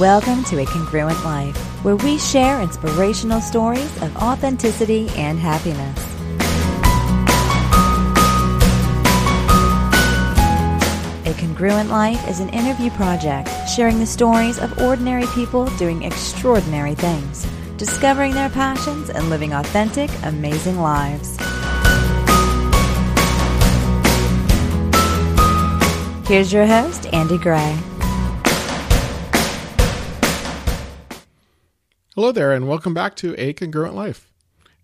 Welcome to A Congruent Life, where we share inspirational stories of authenticity and happiness. A Congruent Life is an interview project sharing the stories of ordinary people doing extraordinary things, discovering their passions, and living authentic, amazing lives. Here's your host, Andy Gray. Hello there, and welcome back to A Congruent Life.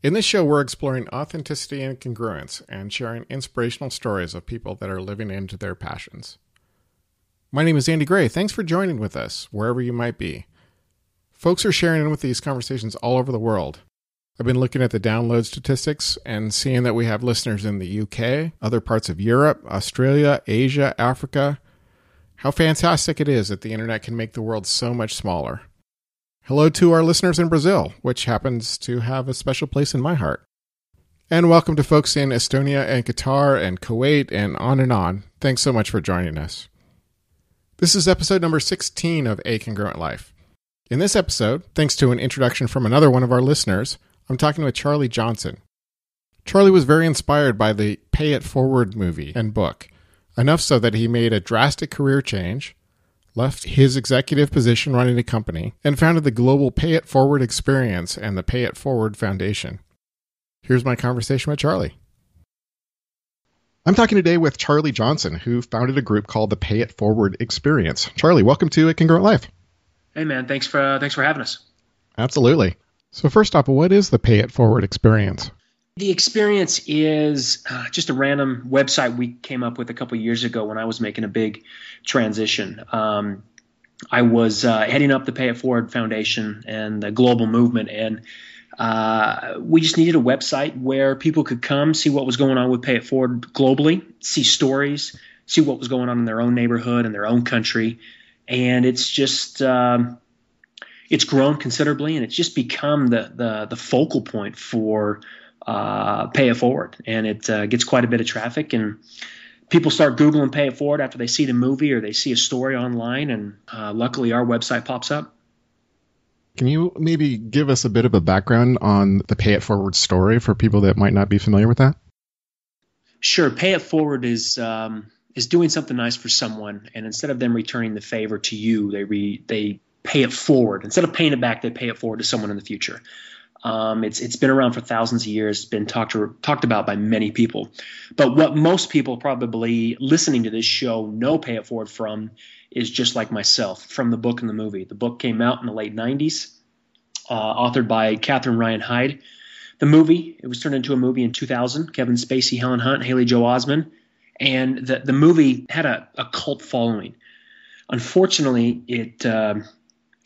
In this show, we're exploring authenticity and congruence and sharing inspirational stories of people that are living into their passions. My name is Andy Gray. Thanks for joining with us, wherever you might be. Folks are sharing in with these conversations all over the world. I've been looking at the download statistics and seeing that we have listeners in the UK, other parts of Europe, Australia, Asia, Africa. How fantastic it is that the internet can make the world so much smaller. Hello to our listeners in Brazil, which happens to have a special place in my heart. And welcome to folks in Estonia and Qatar and Kuwait and on and on. Thanks so much for joining us. This is episode number 16 of A Congruent Life. In this episode, thanks to an introduction from another one of our listeners, I'm talking with Charley Johnson. Charley was very inspired by the Pay It Forward movie and book, enough so that he made a drastic career change, left his executive position running a company, and founded the global Pay It Forward experience and the Pay It Forward Foundation. Here's my conversation with Charley. I'm talking today with Charley Johnson, who founded a group called the Pay It Forward Experience. Charley, welcome to A Congruent Life. Hey man, thanks for uh, thanks for having us. Absolutely. So, first off, what is the Pay It Forward experience? The experience is uh, just a random website we came up with a couple years ago when I was making a big transition. Um, I was uh, heading up the Pay It Forward Foundation and the global movement, and uh, we just needed a website where people could come, see what was going on with Pay It Forward globally, see stories, see what was going on in their own neighborhood and their own country, and it's just. Um, it's grown considerably and it's just become the the, the focal point for uh, pay it forward and it uh, gets quite a bit of traffic and people start googling pay it forward after they see the movie or they see a story online and uh, luckily our website pops up can you maybe give us a bit of a background on the pay it forward story for people that might not be familiar with that sure pay it forward is um, is doing something nice for someone and instead of them returning the favor to you they re, they pay it forward. Instead of paying it back, they pay it forward to someone in the future. Um, it's it's been around for thousands of years, it's been talked to, talked about by many people. But what most people probably listening to this show know pay it forward from is just like myself from the book and the movie. The book came out in the late 90s, uh, authored by Catherine Ryan Hyde. The movie it was turned into a movie in 2000. Kevin Spacey, Helen Hunt, Haley Joel Osment, and the the movie had a, a cult following. Unfortunately, it uh,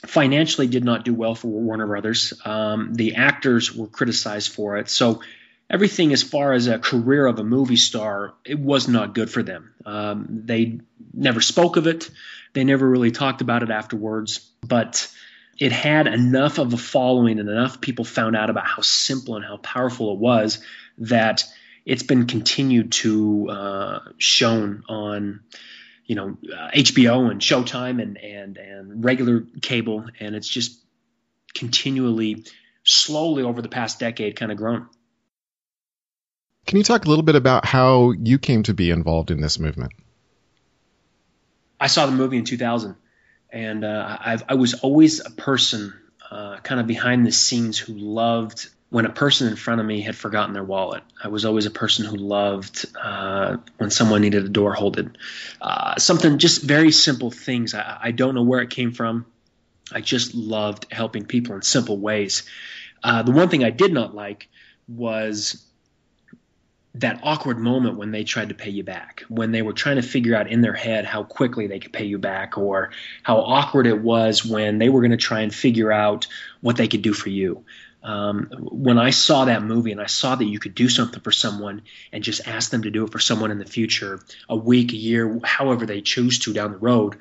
financially did not do well for Warner Brothers. Um, the actors were criticized for it. So everything as far as a career of a movie star, it was not good for them. Um, they never spoke of it. They never really talked about it afterwards. But it had enough of a following and enough people found out about how simple and how powerful it was that it's been continued to uh, shown on you know uh, HBO and Showtime and and and regular cable, and it's just continually, slowly over the past decade, kind of grown. Can you talk a little bit about how you came to be involved in this movement? I saw the movie in 2000, and uh, i was always a person uh, kind of behind the scenes who loved when a person in front of me had forgotten their wallet. I was always a person who loved uh, when someone needed a door holded. Uh, something just very simple things. I, I, don't know where it came from. I just loved helping people in simple ways. Uh, the one thing I did not like was that awkward moment when they tried to pay you back, when they were trying to figure out in their head how quickly they could pay you back, or how awkward it was when they were going to try and figure out what they could do for you um, when I saw that movie and I saw that you could do something for someone and just ask them to do it for someone in the future, a week, a year, however they choose to down the road,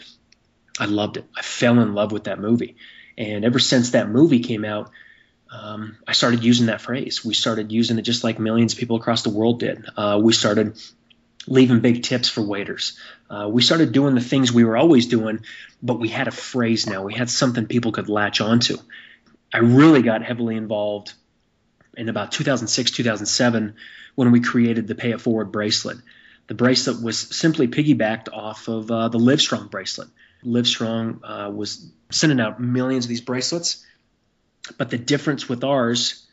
I loved it. I fell in love with that movie. And ever since that movie came out, um, I started using that phrase. We started using it just like millions of people across the world did. Uh, we started leaving big tips for waiters. Uh, we started doing the things we were always doing, but we had a phrase now. We had something people could latch onto. I really got heavily involved in about 2006, 2007 when we created the Pay It Forward bracelet. The bracelet was simply piggybacked off of uh, the Livestrong bracelet. Livestrong uh, was sending out millions of these bracelets, but the difference with ours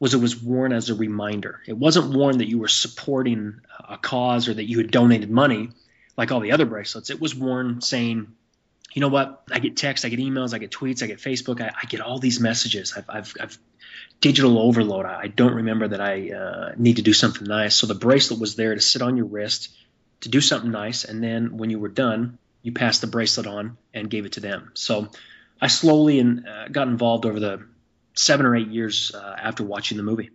was it was worn as a reminder. It wasn't worn that you were supporting a cause or that you had donated money like all the other bracelets. It was worn saying, you know what? I get texts, I get emails, I get tweets, I get Facebook, I, I get all these messages. I've, I've, I've digital overload. I, I, don't remember that I uh, need to do something nice. So the bracelet was there to sit on your wrist to do something nice, and then when you were done, you passed the bracelet on and gave it to them. So I slowly and uh, got involved over the seven or eight years uh, after watching the movie.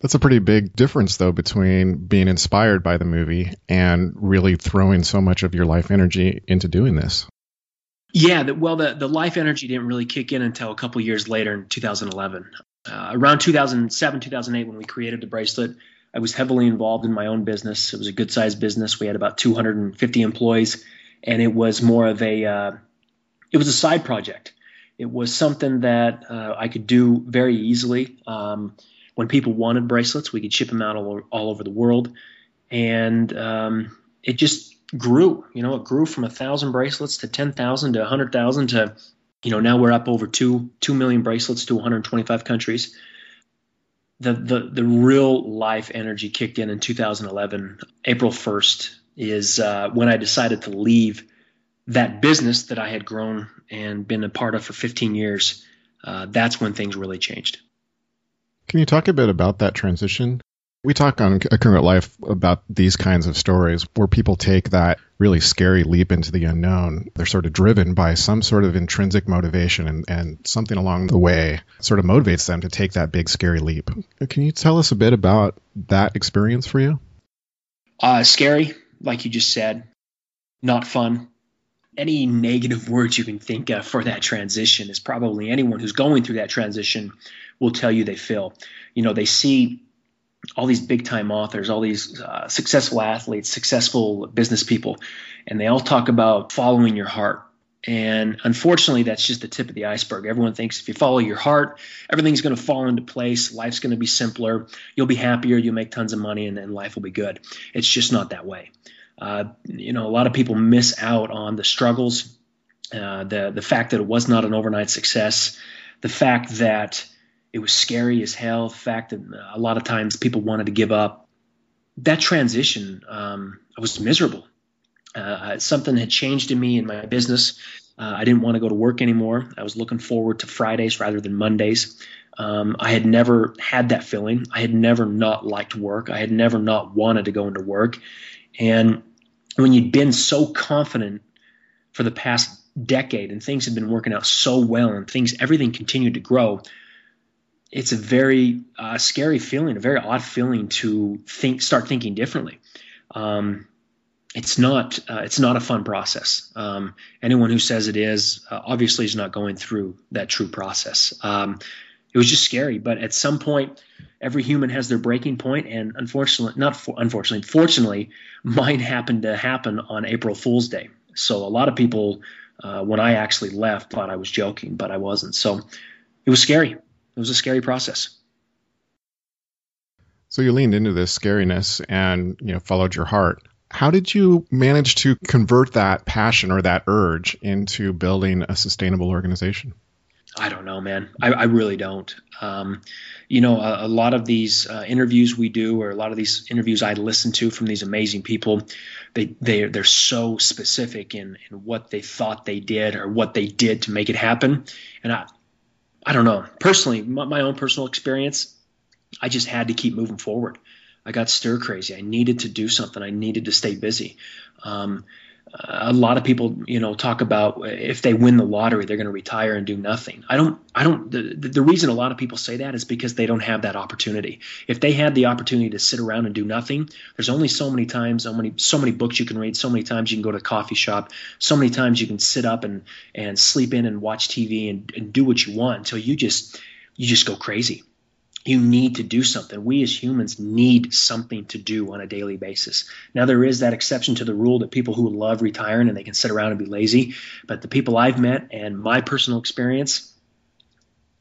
That's a pretty big difference, though, between being inspired by the movie and really throwing so much of your life energy into doing this. Yeah, the, well, the, the life energy didn't really kick in until a couple years later in 2011. Uh, around 2007, 2008, when we created the bracelet, I was heavily involved in my own business. It was a good sized business. We had about 250 employees, and it was more of a uh, it was a side project. It was something that uh, I could do very easily. Um, when people wanted bracelets, we could ship them out all, all over the world, and um, it just grew. You know, it grew from a thousand bracelets to ten thousand to a hundred thousand to, you know, now we're up over two two million bracelets to 125 countries. The the the real life energy kicked in in 2011. April 1st is uh, when I decided to leave that business that I had grown and been a part of for 15 years. Uh, that's when things really changed. Can you talk a bit about that transition? We talk on A Congruent Life about these kinds of stories where people take that really scary leap into the unknown. They're sort of driven by some sort of intrinsic motivation, and, and something along the way sort of motivates them to take that big, scary leap. Can you tell us a bit about that experience for you? Uh, scary, like you just said, not fun. Any negative words you can think of for that transition is probably anyone who's going through that transition will tell you they feel. You know, they see all these big time authors, all these uh, successful athletes, successful business people, and they all talk about following your heart. And unfortunately, that's just the tip of the iceberg. Everyone thinks if you follow your heart, everything's going to fall into place. Life's going to be simpler. You'll be happier. You'll make tons of money, and, life will be good. It's just not that way. Uh, you know, a lot of people miss out on the struggles, uh, the the fact that it was not an overnight success, the fact that it was scary as hell. The fact that a lot of times people wanted to give up. That transition, um, I was miserable. Uh, something had changed in me in my business. Uh, I didn't want to go to work anymore. I was looking forward to Fridays rather than Mondays. Um, I had never had that feeling. I had never not liked work. I had never not wanted to go into work. And when you'd been so confident for the past decade and things had been working out so well and things, everything continued to grow, it's a very uh, scary feeling, a very odd feeling to think, start thinking differently. Um, it's not, uh, it's not a fun process. Um, anyone who says it is, uh, obviously, is not going through that true process. Um, it was just scary, but at some point, every human has their breaking point, and unfortunately, not for, unfortunately, fortunately, mine happened to happen on April Fool's Day. So a lot of people, uh, when I actually left, thought I was joking, but I wasn't. So it was scary it was a scary process. So you leaned into this scariness and you know followed your heart. How did you manage to convert that passion or that urge into building a sustainable organization? I don't know, man. I, I really don't. Um, you know, a, a, lot of these uh, interviews we do, or a lot of these interviews I listen to from these amazing people, they they they're so specific in in what they thought they did or what they did to make it happen, and I I don't know. Personally, my, my own personal experience, I just had to keep moving forward. I got stir crazy. I needed to do something. I needed to stay busy. Um, a lot of people, you know, talk about eh, if they win the lottery, they're going to retire and do nothing. I don't, I don't, the, the reason a lot of people say that is because they don't have that opportunity. If they had the opportunity to sit around and do nothing, there's only so many times, so many, so many books you can read, so many times you can go to a coffee shop, so many times you can sit up and, and sleep in and watch TV and, and do what you want until you just, you just go crazy you need to do something. We as humans need something to do on a daily basis. Now, there is that exception to the rule that people who love retiring and they can sit around and be lazy. But the people I've met and my personal experience,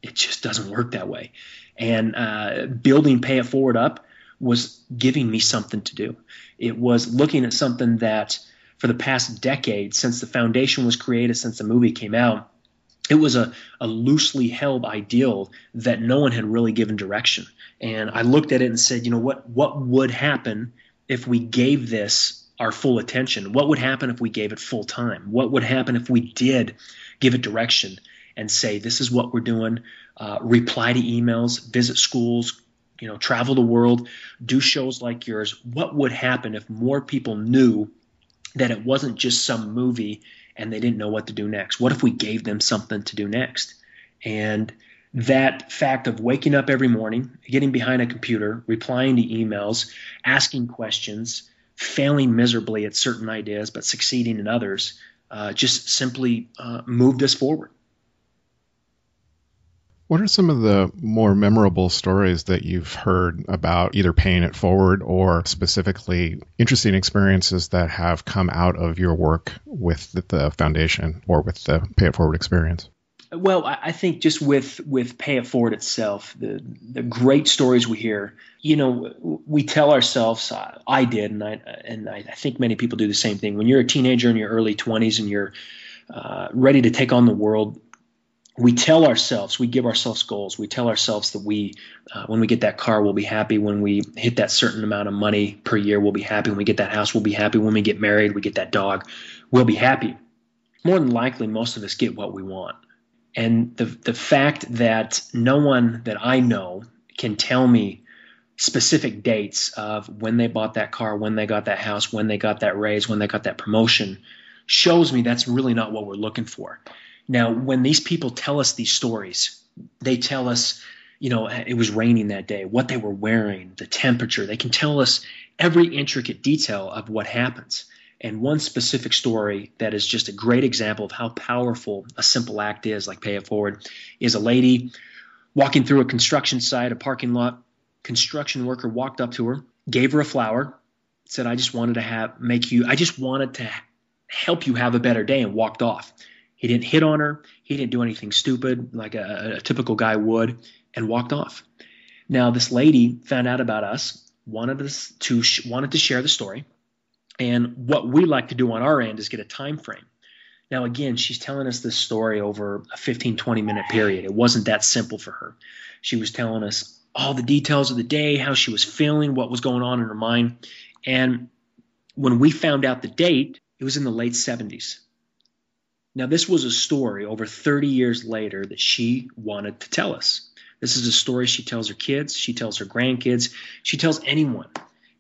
it just doesn't work that way. And uh, building Pay It Forward Up was giving me something to do. It was looking at something that for the past decade, since the foundation was created, since the movie came out, it was a, a loosely held ideal that no one had really given direction. And I looked at it and said, you know what what would happen if we gave this our full attention? What would happen if we gave it full time? What would happen if we did give it direction and say, this is what we're doing? Uh, reply to emails, visit schools, you know, travel the world, do shows like yours. What would happen if more people knew that it wasn't just some movie and they didn't know what to do next? What if we gave them something to do next? And that fact of waking up every morning, getting behind a computer, replying to emails, asking questions, failing miserably at certain ideas but succeeding in others, uh, just simply uh, moved us forward. What are some of the more memorable stories that you've heard about either paying it forward or specifically interesting experiences that have come out of your work with the foundation or with the Pay It Forward experience? Well, I think just with with Pay It Forward itself, the the great stories we hear, you know, we tell ourselves. I did, and I and I think many people do the same thing. When you're a teenager in your early 20s and you're uh, ready to take on the world, we tell ourselves, we give ourselves goals. We tell ourselves that we, uh, when we get that car, we'll be happy. When we hit that certain amount of money per year, we'll be happy. When we get that house, we'll be happy. When we get married, we get that dog, we'll be happy. More than likely, most of us get what we want. And the, the fact that no one that I know can tell me specific dates of when they bought that car, when they got that house, when they got that raise, when they got that promotion shows me that's really not what we're looking for. Now, when these people tell us these stories, they tell us, you know, it was raining that day, what they were wearing, the temperature. They can tell us every intricate detail of what happens. And one specific story that is just a great example of how powerful a simple act is, like Pay It Forward, is a lady walking through a construction site, a parking lot. Construction worker walked up to her, gave her a flower, said, "I just wanted to have make you. I just wanted to help you have a better day," and walked off. He didn't hit on her. He didn't do anything stupid like a, a typical guy would, and walked off. Now this lady found out about us, wanted us to wanted to share the story, and what we like to do on our end is get a time frame. Now again, she's telling us this story over a 15 20 minute period. It wasn't that simple for her. She was telling us all the details of the day, how she was feeling, what was going on in her mind, and when we found out the date, it was in the late 70s. Now, this was a story over 30 years later that she wanted to tell us. This is a story she tells her kids, she tells her grandkids, she tells anyone.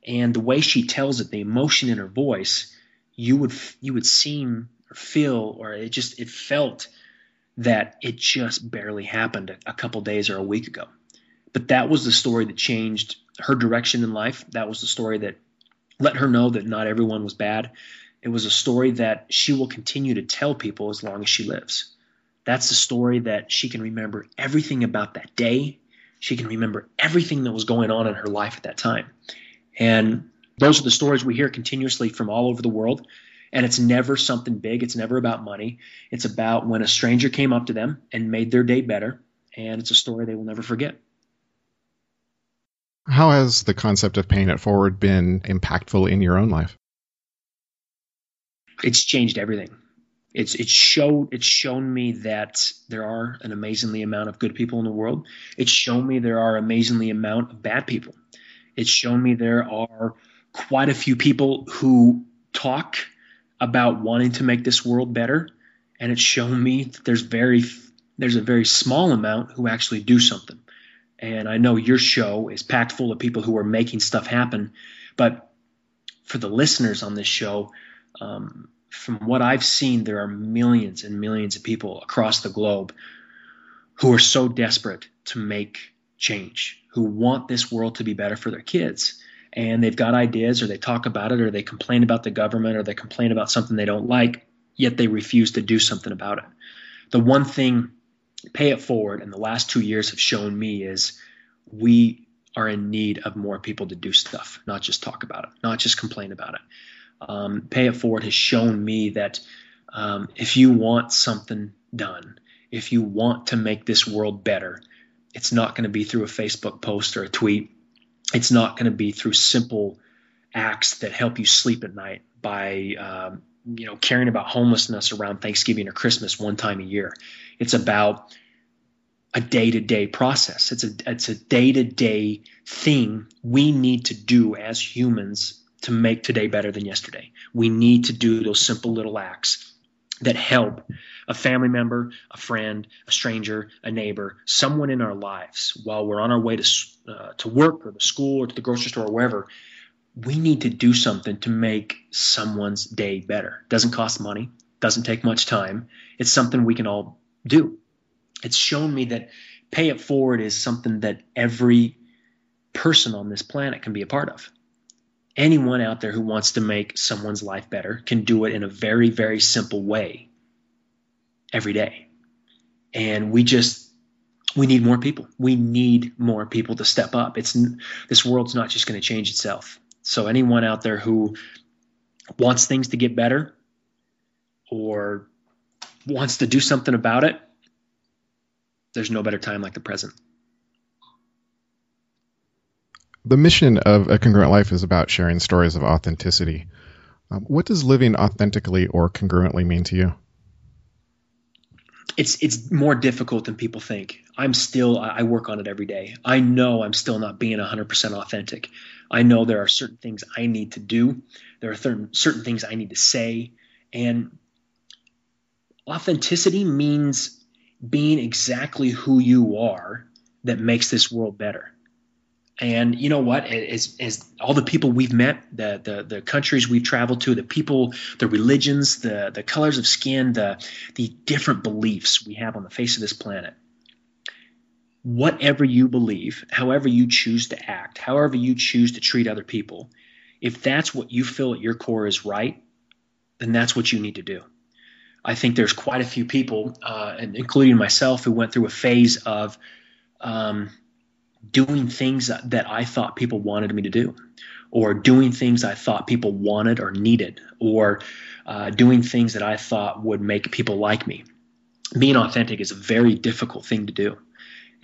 And the way she tells it, the emotion in her voice, you would you would seem or feel or it just it felt that it just barely happened a, couple days or a week ago. But that was the story that changed her direction in life. That was the story that let her know that not everyone was bad it was a story that she will continue to tell people as long as she lives. That's the story that she can remember everything about that day. She can remember everything that was going on in her life at that time. And those are the stories we hear continuously from all over the world. And it's never something big. It's never about money. It's about when a stranger came up to them and made their day better. And it's a story they will never forget. How has the concept of paying it forward been impactful in your own life? It's changed everything. It's it's showed it's shown me that there are an amazingly amount of good people in the world. It's shown me there are amazingly amount of bad people. It's shown me there are quite a few people who talk about wanting to make this world better, and it's shown me that there's very there's a very small amount who actually do something. And I know your show is packed full of people who are making stuff happen, but for the listeners on this show, um, from what I've seen, there are millions and millions of people across the globe who are so desperate to make change, who want this world to be better for their kids. And they've got ideas, or they talk about it, or they complain about the government, or they complain about something they don't like, yet they refuse to do something about it. The one thing Pay It Forward and the last two years have shown me is we are in need of more people to do stuff, not just talk about it, not just complain about it. Um, Pay It Forward has shown me that um, if you want something done, if you want to make this world better, it's not going to be through a Facebook post or a tweet. It's not going to be through simple acts that help you sleep at night by um, you know caring about homelessness around Thanksgiving or Christmas one time a year. It's about a day-to-day process. It's a it's a day-to-day thing we need to do as humans to make today better than yesterday. We need to do those simple little acts that help a family member, a friend, a stranger, a neighbor, someone in our lives while we're on our way to uh, to work or to school or to the grocery store or wherever. We need to do something to make someone's day better. Doesn't cost money, doesn't take much time. It's something we can all do. It's shown me that pay it forward is something that every person on this planet can be a part of anyone out there who wants to make someone's life better can do it in a very, very simple way every day. And we just, we need more people. We need more people to step up. It's this world's not just going to change itself. So anyone out there who wants things to get better or wants to do something about it, there's no better time like the present. The mission of A Congruent Life is about sharing stories of authenticity. Um, what does living authentically or congruently mean to you? It's it's more difficult than people think. I'm still I work on it every day. I know I'm still not being 100% authentic. I know there are certain things I need to do. There are certain certain things I need to say and authenticity means being exactly who you are that makes this world better and you know what? As, as all the people we've met, the, the the countries we've traveled to, the people, the religions, the the colors of skin, the the different beliefs we have on the face of this planet. Whatever you believe, however you choose to act, however you choose to treat other people, if that's what you feel at your core is right, then that's what you need to do. I think there's quite a few people, uh, including myself, who went through a phase of um, doing things that I thought people wanted me to do, or doing things I thought people wanted or needed, or uh, doing things that I thought would make people like me. Being authentic is a very difficult thing to do.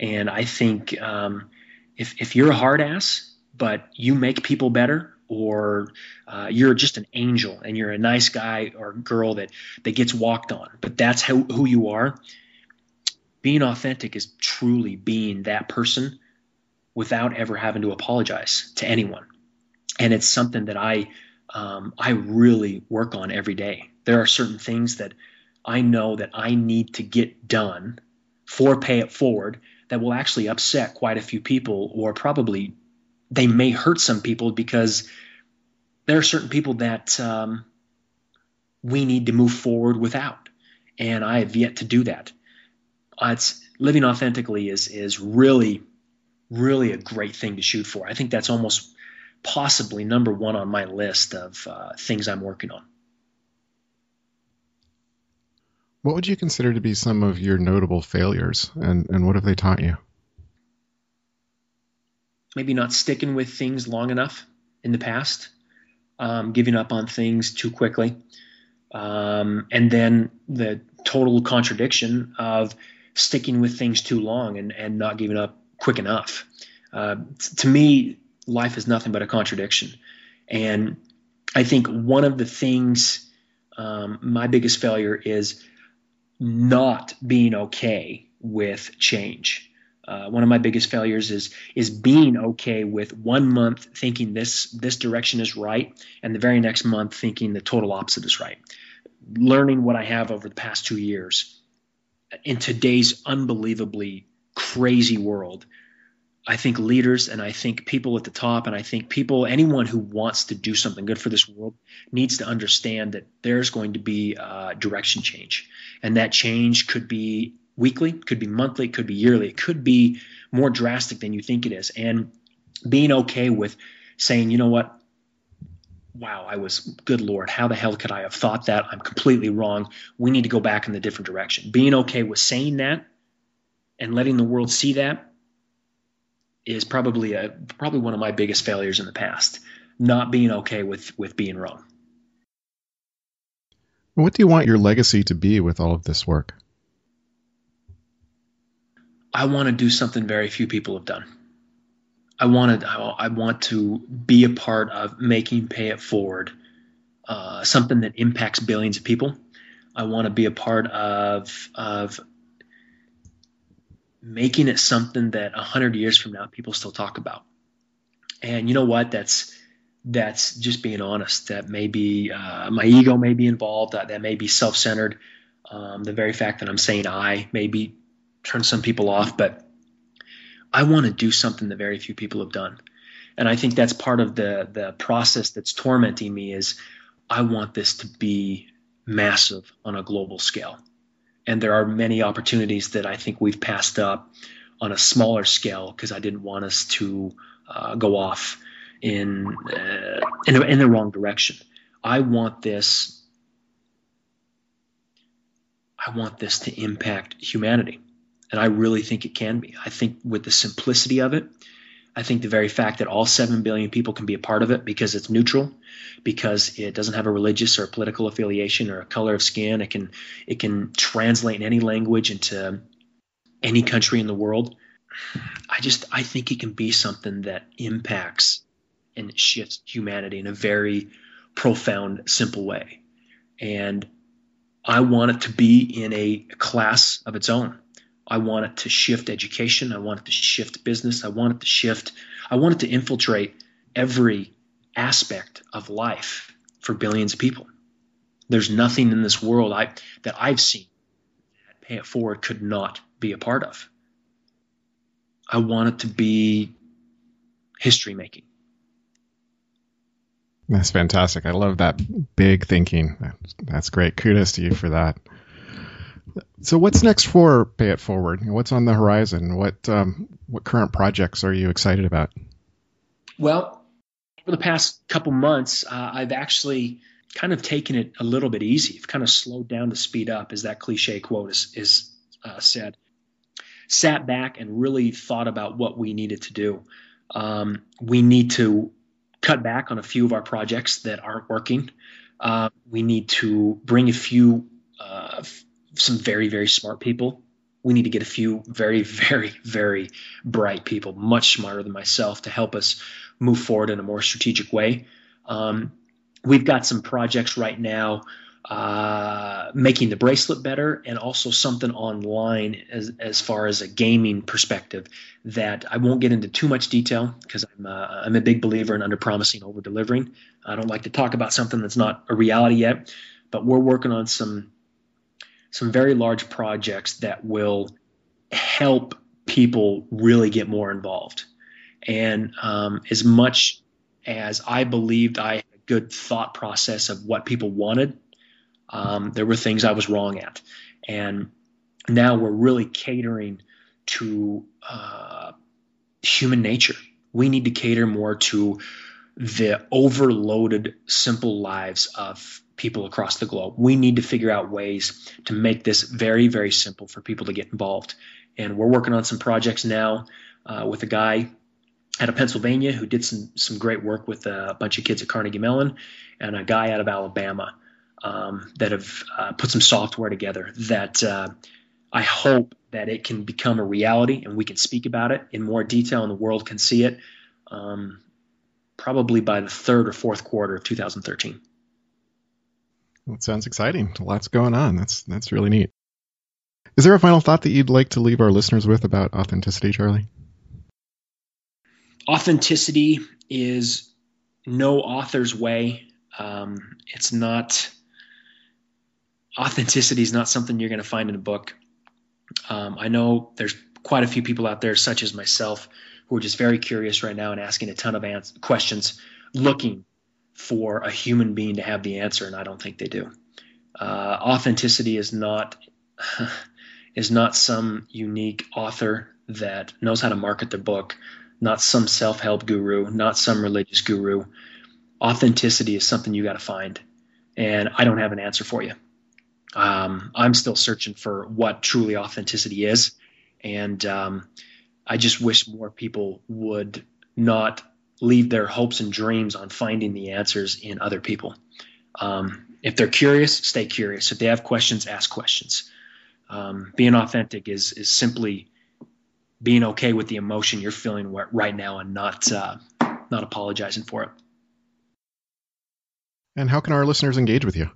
And I think um, if, if you're a hard ass, but you make people better, or uh, you're just an angel and you're a nice guy or girl that, that gets walked on, but that's how, who you are, being authentic is truly being that person without ever having to apologize to anyone. And it's something that I um, I really work on every day. There are certain things that I know that I need to get done for pay it forward that will actually upset quite a few people or probably they may hurt some people because there are certain people that um, we need to move forward without and i have yet to do that uh, it's living authentically is is really really a great thing to shoot for. I think that's almost possibly number one on my list of uh, things I'm working on. What would you consider to be some of your notable failures, and, and what have they taught you? Maybe not sticking with things long enough in the past, um, giving up on things too quickly, um, and then the total contradiction of sticking with things too long and, and not giving up quick enough. Uh, to me, life is nothing but a contradiction. And I think one of the things, um, my biggest failure is not being okay with change. Uh, one of my biggest failures is is being okay with one month thinking this this direction is right, and the very next month thinking the total opposite is right. Learning what I have over the past two years in today's unbelievably crazy world, I think leaders and I think people at the top and I think people, anyone who wants to do something good for this world needs to understand that there's going to be a direction change. And that change could be weekly, could be monthly, could be yearly, it could be more drastic than you think it is. And being okay with saying, you know what, wow, I was, good Lord, how the hell could I have thought that? I'm completely wrong. We need to go back in the different direction. Being okay with saying that and letting the world see that is probably a probably one of my biggest failures in the past. Not being okay with with being wrong. What do you want your legacy to be with all of this work? I want to do something very few people have done. I wanted I want to be a part of making Pay It Forward uh, something that impacts billions of people. I want to be a part of of making it something that a hundred years from now people still talk about. And you know what? That's that's just being honest. That maybe uh, my ego may be involved. That that may be self-centered. Um, the very fact that I'm saying I maybe turn some people off, but I want to do something that very few people have done. And I think that's part of the the process that's tormenting me is I want this to be massive on a global scale. And there are many opportunities that I think we've passed up on a smaller scale because I didn't want us to uh, go off in, uh, in, in the wrong direction. I want this. I want this to impact humanity. And I really think it can be. I think with the simplicity of it, I think the very fact that all 7 billion people can be a part of it because it's neutral, because it doesn't have a religious or political affiliation or a color of skin, it can it can translate in any language into any country in the world. I just I think it can be something that impacts and shifts humanity in a very profound, simple way. And I want it to be in a class of its own. I want it to shift education. I want it to shift business. I want it to shift. I want it to infiltrate every aspect of life for billions of people. There's nothing in this world I, that I've seen that Pay It Forward could not be a part of. I want it to be history making. That's fantastic. I love that big thinking. That's great. Kudos to you for that. So, what's next for Pay It Forward? What's on the horizon? What um, what current projects are you excited about? Well, over the past couple months, uh, I've actually kind of taken it a little bit easy. I've kind of slowed down to speed up, as that cliche quote is, is uh, said. Sat back and really thought about what we needed to do. Um, we need to cut back on a few of our projects that aren't working. Uh, we need to bring a few some very very smart people. We need to get a few very very very bright people, much smarter than myself, to help us move forward in a more strategic way. Um, we've got some projects right now uh, making the bracelet better and also something online as, as far as a gaming perspective that I won't get into too much detail because I'm, uh, I'm a big believer in under promising over delivering. I don't like to talk about something that's not a reality yet, but we're working on some some very large projects that will help people really get more involved. And um, as much as I believed I had a good thought process of what people wanted, um, there were things I was wrong at. And now we're really catering to uh, human nature. We need to cater more to the overloaded, simple lives of people across the globe. We need to figure out ways to make this very, very simple for people to get involved. And we're working on some projects now uh, with a guy out of Pennsylvania who did some some great work with a bunch of kids at Carnegie Mellon, and a guy out of Alabama um, that have uh, put some software together that uh, I hope that it can become a reality and we can speak about it in more detail and the world can see it. Um, probably by the third or fourth quarter of 2013. That sounds exciting. Lots going on. That's that's really neat. Is there a final thought that you'd like to leave our listeners with about authenticity, Charley? Authenticity is no author's way. Um, it's not authenticity is not something you're going to find in a book. Um, I know there's quite a few people out there, such as myself, who are just very curious right now and asking a ton of ans- questions, looking for a human being to have the answer, and I don't think they do. Uh, authenticity is not is not some unique author that knows how to market their book, not some self-help guru, not some religious guru. Authenticity is something you got to find, and I don't have an answer for you. Um, I'm still searching for what truly authenticity is, and um, I just wish more people would not leave their hopes and dreams on finding the answers in other people. Um, if they're curious, stay curious. If they have questions, ask questions. Um, being authentic is is simply being okay with the emotion you're feeling right now and not uh, not apologizing for it. And how can our listeners engage with you?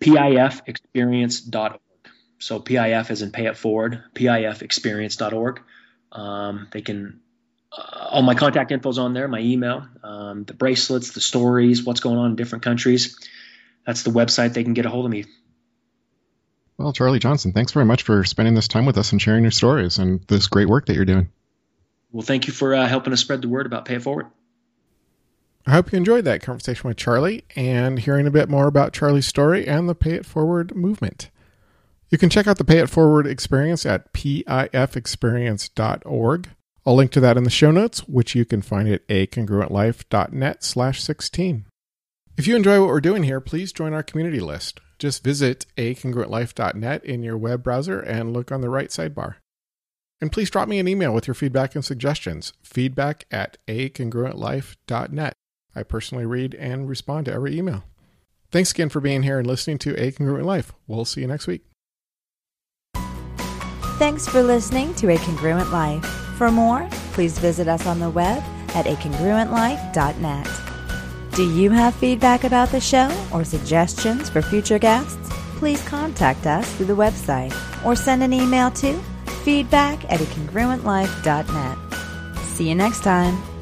PIFexperience.org. So PIF is in pay it forward, PIFexperience.org. Um, they can, uh, all my contact info is on there, my email, um, the bracelets, the stories, what's going on in different countries. That's the website they can get a hold of me. Well, Charley Johnson, thanks very much for spending this time with us and sharing your stories and this great work that you're doing. Well, thank you for uh, helping us spread the word about Pay It Forward. I hope you enjoyed that conversation with Charley and hearing a bit more about Charley's story and the Pay It Forward movement. You can check out the Pay It Forward experience at pifexperience.org. I'll link to that in the show notes, which you can find at acongruentlife.net slash 16. If you enjoy what we're doing here, please join our community list. Just visit acongruentlife.net in your web browser and look on the right sidebar. And please drop me an email with your feedback and suggestions. Feedback at acongruentlife.net. I personally read and respond to every email. Thanks again for being here and listening to A Congruent Life. We'll see you next week. Thanks for listening to A Congruent Life. For more, please visit us on the web at acongruentlife.net. Do you have feedback about the show or suggestions for future guests? Please contact us through the website or send an email to feedback at acongruentlife.net. See you next time.